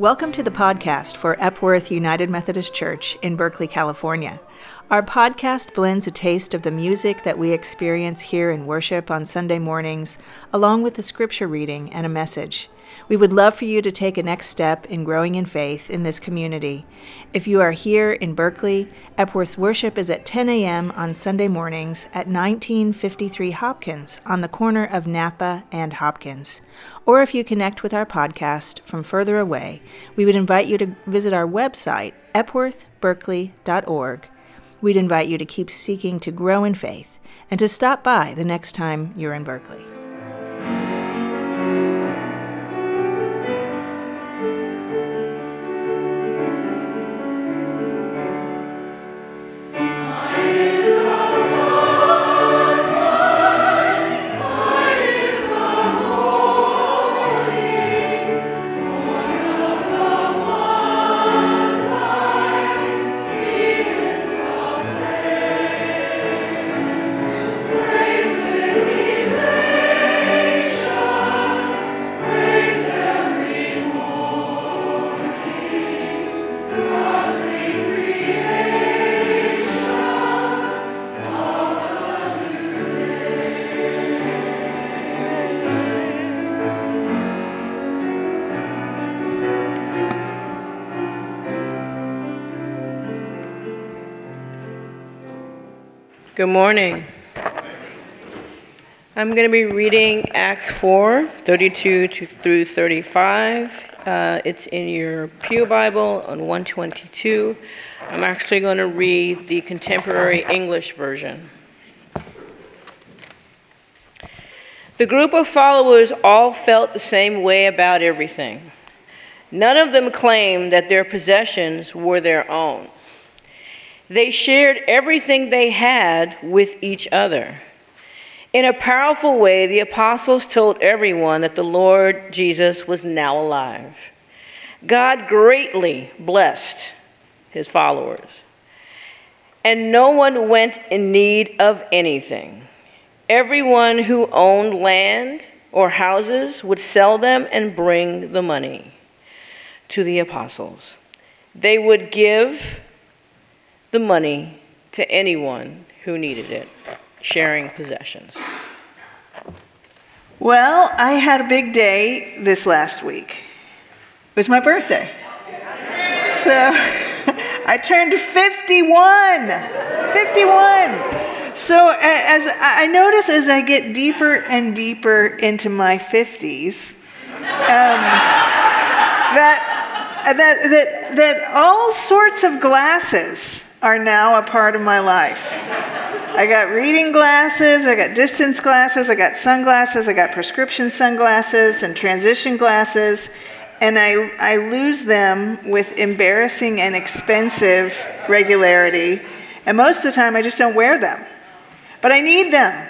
Welcome to the podcast for Epworth United Methodist Church in Berkeley, California. Our podcast blends a taste of the music that we experience here in worship on Sunday mornings, along with the scripture reading and a message. We would love for you to take a next step in growing in faith in this community. If you are here in Berkeley, Epworth's worship is at 10 a.m. on Sunday mornings at 1953 Hopkins on the corner of Napa and Hopkins. Or if you connect with our podcast from further away, we would invite you to visit our website, epworthberkeley.org. We'd invite you to keep seeking to grow in faith and to stop by the next time you're in Berkeley. Good morning. I'm going to be reading Acts 4 32 to, through 35. Uh, it's in your Pew Bible on 122. I'm actually going to read the contemporary English version. The group of followers all felt the same way about everything. None of them claimed that their possessions were their own. They shared everything they had with each other. In a powerful way, the apostles told everyone that the Lord Jesus was now alive. God greatly blessed his followers, and no one went in need of anything. Everyone who owned land or houses would sell them and bring the money to the apostles. They would give the money to anyone who needed it, sharing possessions. Well, I had a big day this last week. It was my birthday. So I turned 51. 51. So as I notice as I get deeper and deeper into my 50s, um, that, that, that, that all sorts of glasses are now a part of my life. I got reading glasses, I got distance glasses, I got sunglasses, I got prescription sunglasses and transition glasses, and I, I lose them with embarrassing and expensive regularity. And most of the time, I just don't wear them. But I need them.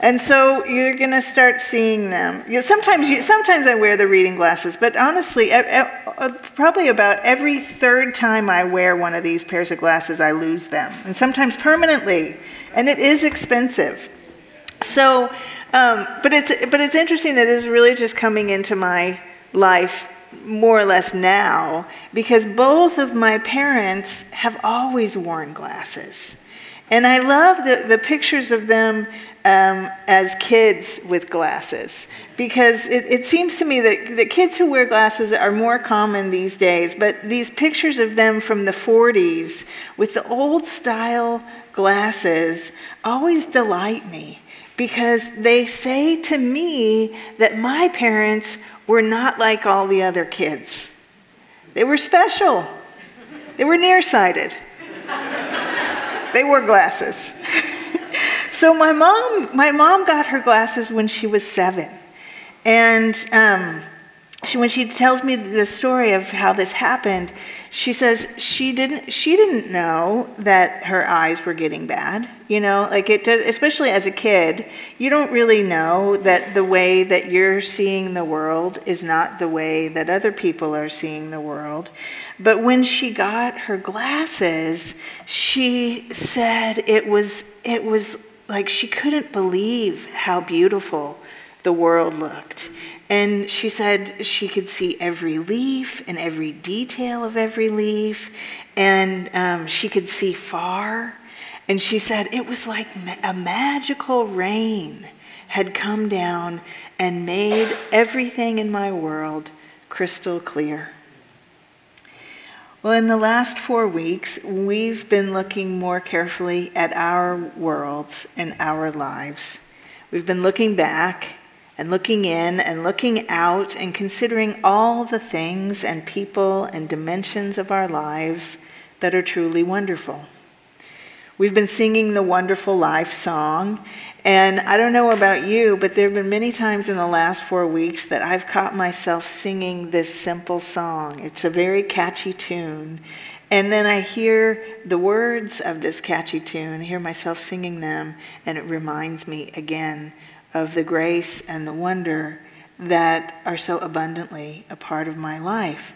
And so you're going to start seeing them. You sometimes, you, sometimes I wear the reading glasses, but honestly, probably about every third time I wear one of these pairs of glasses, I lose them, and sometimes permanently. And it is expensive. So, um, but it's but it's interesting that this is really just coming into my life more or less now because both of my parents have always worn glasses. And I love the, the pictures of them um, as kids with glasses because it, it seems to me that, that kids who wear glasses are more common these days. But these pictures of them from the 40s with the old style glasses always delight me because they say to me that my parents were not like all the other kids. They were special, they were nearsighted. They wore glasses. so my mom, my mom got her glasses when she was seven, and um, she, when she tells me the story of how this happened, she says she didn't she didn't know that her eyes were getting bad. You know, like it does, especially as a kid, you don't really know that the way that you're seeing the world is not the way that other people are seeing the world. But when she got her glasses, she said it was it was like she couldn't believe how beautiful the world looked. And she said she could see every leaf and every detail of every leaf, and um, she could see far. And she said it was like a magical rain had come down and made everything in my world crystal clear. Well, in the last four weeks, we've been looking more carefully at our worlds and our lives. We've been looking back and looking in and looking out and considering all the things and people and dimensions of our lives that are truly wonderful. We've been singing the Wonderful Life song, and I don't know about you, but there have been many times in the last four weeks that I've caught myself singing this simple song. It's a very catchy tune. And then I hear the words of this catchy tune, I hear myself singing them, and it reminds me again of the grace and the wonder that are so abundantly a part of my life.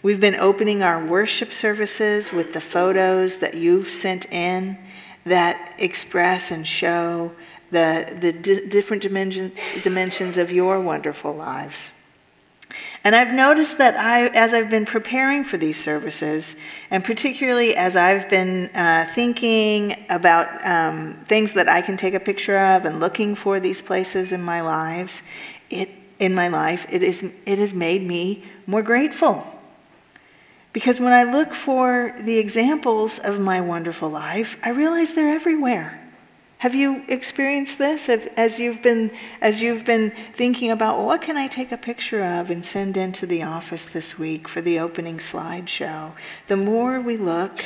We've been opening our worship services with the photos that you've sent in that express and show the, the different dimensions, dimensions of your wonderful lives. And I've noticed that I, as I've been preparing for these services, and particularly as I've been uh, thinking about um, things that I can take a picture of and looking for these places in my lives, it in my life, it is it has made me more grateful. Because when I look for the examples of my wonderful life, I realize they're everywhere. Have you experienced this as you've been as you've been thinking about what can I take a picture of and send into the office this week for the opening slideshow? The more we look,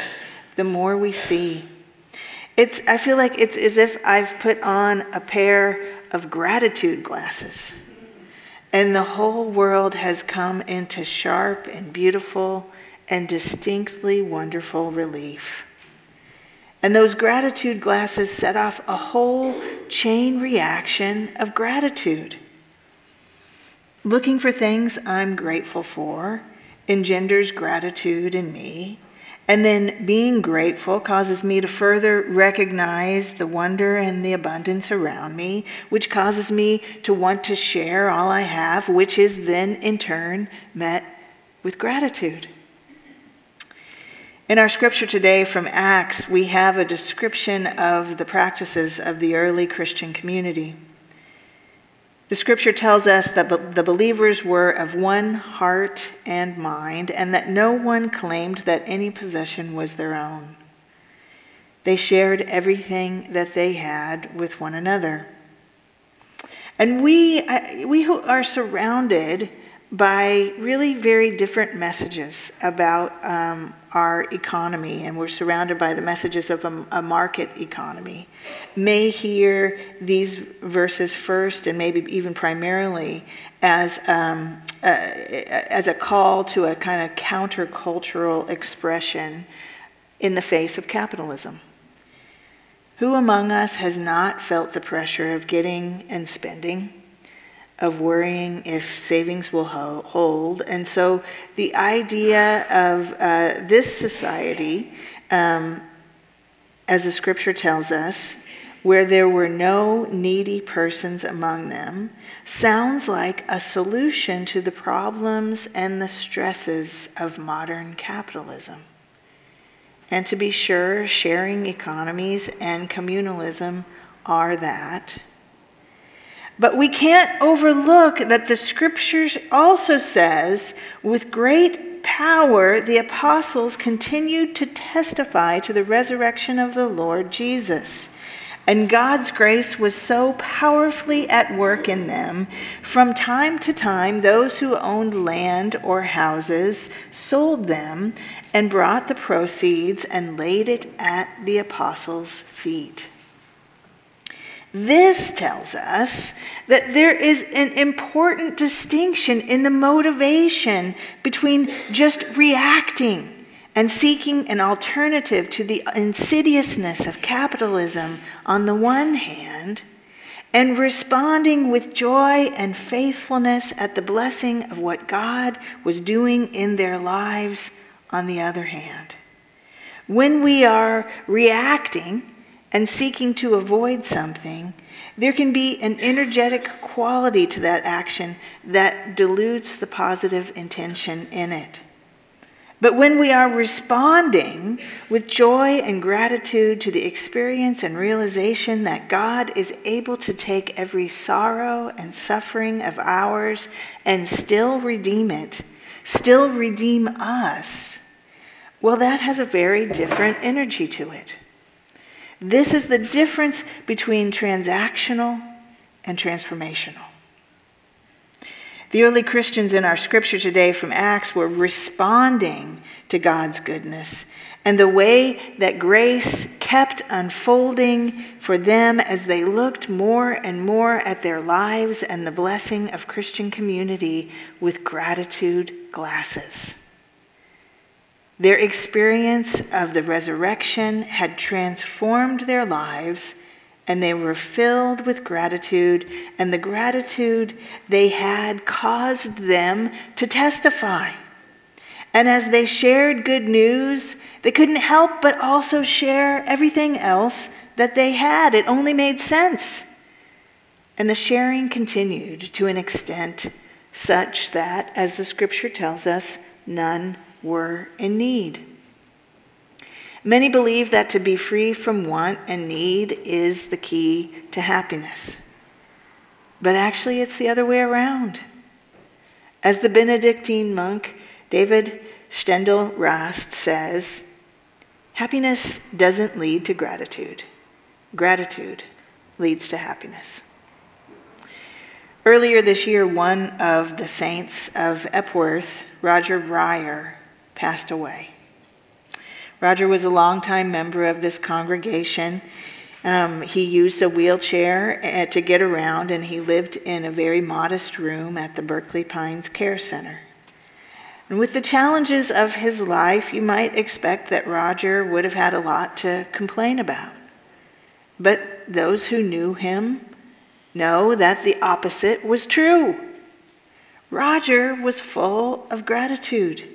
the more we see. It's I feel like it's as if I've put on a pair of gratitude glasses. And the whole world has come into sharp and beautiful and distinctly wonderful relief. And those gratitude glasses set off a whole chain reaction of gratitude. Looking for things I'm grateful for engenders gratitude in me. And then being grateful causes me to further recognize the wonder and the abundance around me, which causes me to want to share all I have, which is then in turn met with gratitude. In our scripture today from Acts, we have a description of the practices of the early Christian community. The scripture tells us that the believers were of one heart and mind, and that no one claimed that any possession was their own. They shared everything that they had with one another. And we, we who are surrounded by really very different messages about um, our economy, and we're surrounded by the messages of a, a, market economy, may hear these verses first and maybe even primarily as, um, uh, as a call to a kind of countercultural expression in the face of capitalism. Who among us has not felt the pressure of getting and spending? Of worrying if savings will ho- hold. And so the idea of uh, this society, um, as the scripture tells us, where there were no needy persons among them, sounds like a solution to the problems and the stresses of modern capitalism. And to be sure, sharing economies and communalism are that. But we can't overlook that the scriptures also says, with great power, the apostles continued to testify to the resurrection of the Lord Jesus. And God's grace was so powerfully at work in them. From time to time, those who owned land or houses sold them and brought the proceeds and laid it at the apostles' feet. This tells us that there is an important distinction in the motivation between just reacting and seeking an alternative to the insidiousness of capitalism on the one hand, and responding with joy and faithfulness at the blessing of what God was doing in their lives on the other hand. When we are reacting, and seeking to avoid something, there can be an energetic quality to that action that dilutes the positive intention in it. But when we are responding with joy and gratitude to the experience and realization that God is able to take every sorrow and suffering of ours and still redeem it, still redeem us, well, that has a very different energy to it. This is the difference between transactional and transformational. The early Christians in our scripture today from Acts were responding to God's goodness and the way that grace kept unfolding for them as they looked more and more at their lives and the blessing of Christian community with gratitude glasses. Their experience of the resurrection had transformed their lives and they were filled with gratitude, and the gratitude they had caused them to testify. And as they shared good news, they couldn't help but also share everything else that they had. It only made sense. And the sharing continued to an extent such that, as the scripture tells us, none were in need. Many believe that to be free from want and need is the key to happiness. But actually, it's the other way around. As the Benedictine monk David Steindl-Rast says, happiness doesn't lead to gratitude, gratitude leads to happiness. Earlier this year, one of the saints of Epworth, Roger Breyer, passed away. Roger was a longtime member of this congregation. Um, he used a wheelchair uh, to get around, and he lived in a very modest room at the Berkeley Pines Care Center. And with the challenges of his life, you might expect that Roger would have had a lot to complain about. But those who knew him know that the opposite was true. Roger was full of gratitude.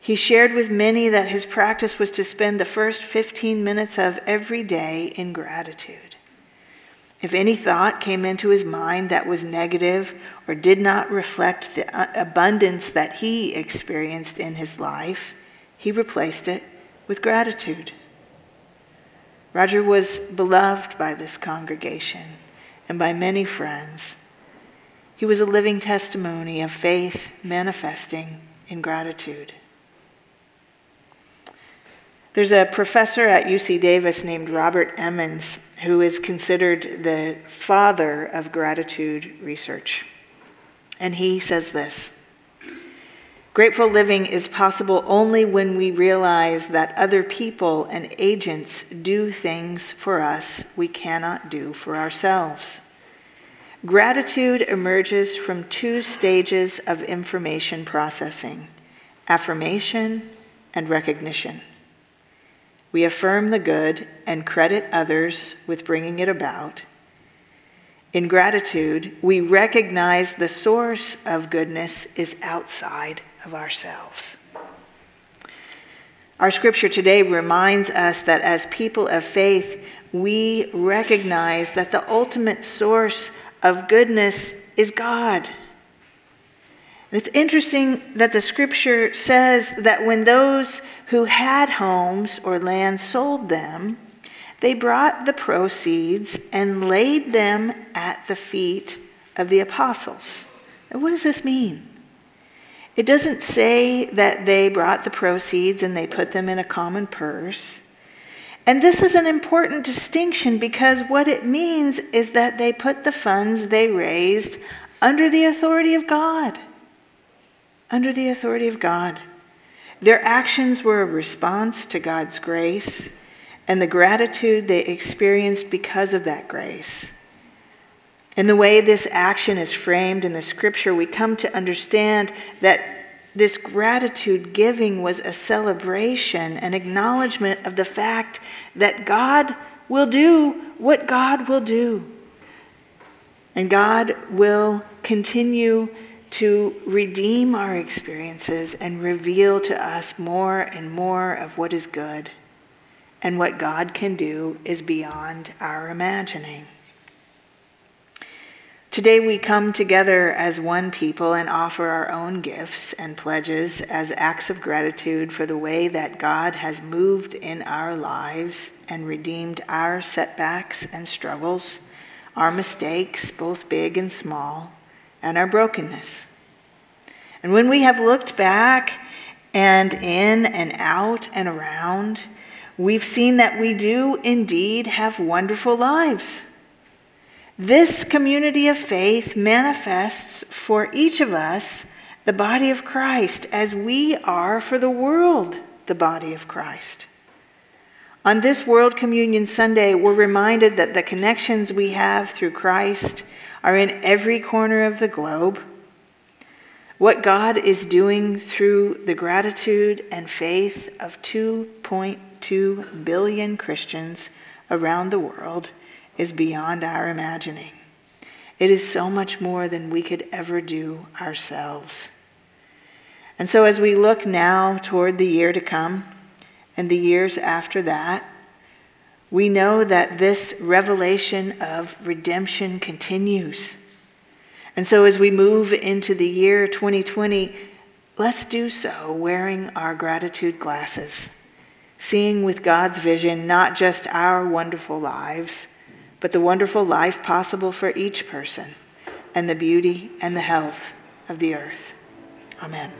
He shared with many that his practice was to spend the first 15 minutes of every day in gratitude. If any thought came into his mind that was negative or did not reflect the abundance that he experienced in his life, he replaced it with gratitude. Roger was beloved by this congregation and by many friends. He was a living testimony of faith manifesting in gratitude. There's a professor at UC Davis named Robert Emmons who is considered the father of gratitude research. And he says this Grateful living is possible only when we realize that other people and agents do things for us we cannot do for ourselves. Gratitude emerges from two stages of information processing affirmation and recognition. We affirm the good and credit others with bringing it about. In gratitude, we recognize the source of goodness is outside of ourselves. Our scripture today reminds us that as people of faith, we recognize that the ultimate source of goodness is God. It's interesting that the scripture says that when those who had homes or land sold them, they brought the proceeds and laid them at the feet of the apostles. Now, what does this mean? It doesn't say that they brought the proceeds and they put them in a common purse. And this is an important distinction because what it means is that they put the funds they raised under the authority of God under the authority of God. Their actions were a response to God's grace and the gratitude they experienced because of that grace. In the way this action is framed in the scripture, we come to understand that this gratitude giving was a celebration, an acknowledgement of the fact that God will do what God will do. And God will continue to redeem our experiences and reveal to us more and more of what is good. And what God can do is beyond our imagining. Today we come together as one people and offer our own gifts and pledges as acts of gratitude for the way that God has moved in our lives and redeemed our setbacks and struggles, our mistakes, both big and small, and our brokenness. And when we have looked back and in and out and around, we've seen that we do indeed have wonderful lives. This community of faith manifests for each of us the body of Christ as we are for the world the body of Christ. On this World Communion Sunday, we're reminded that the connections we have through Christ are in every corner of the globe. What God is doing through the gratitude and faith of 2.2 billion Christians around the world is beyond our imagining. It is so much more than we could ever do ourselves. And so, as we look now toward the year to come and the years after that, we know that this revelation of redemption continues. And so, as we move into the year 2020, let's do so wearing our gratitude glasses, seeing with God's vision not just our wonderful lives but the wonderful life possible for each person, and the beauty and the health of the earth. Amen.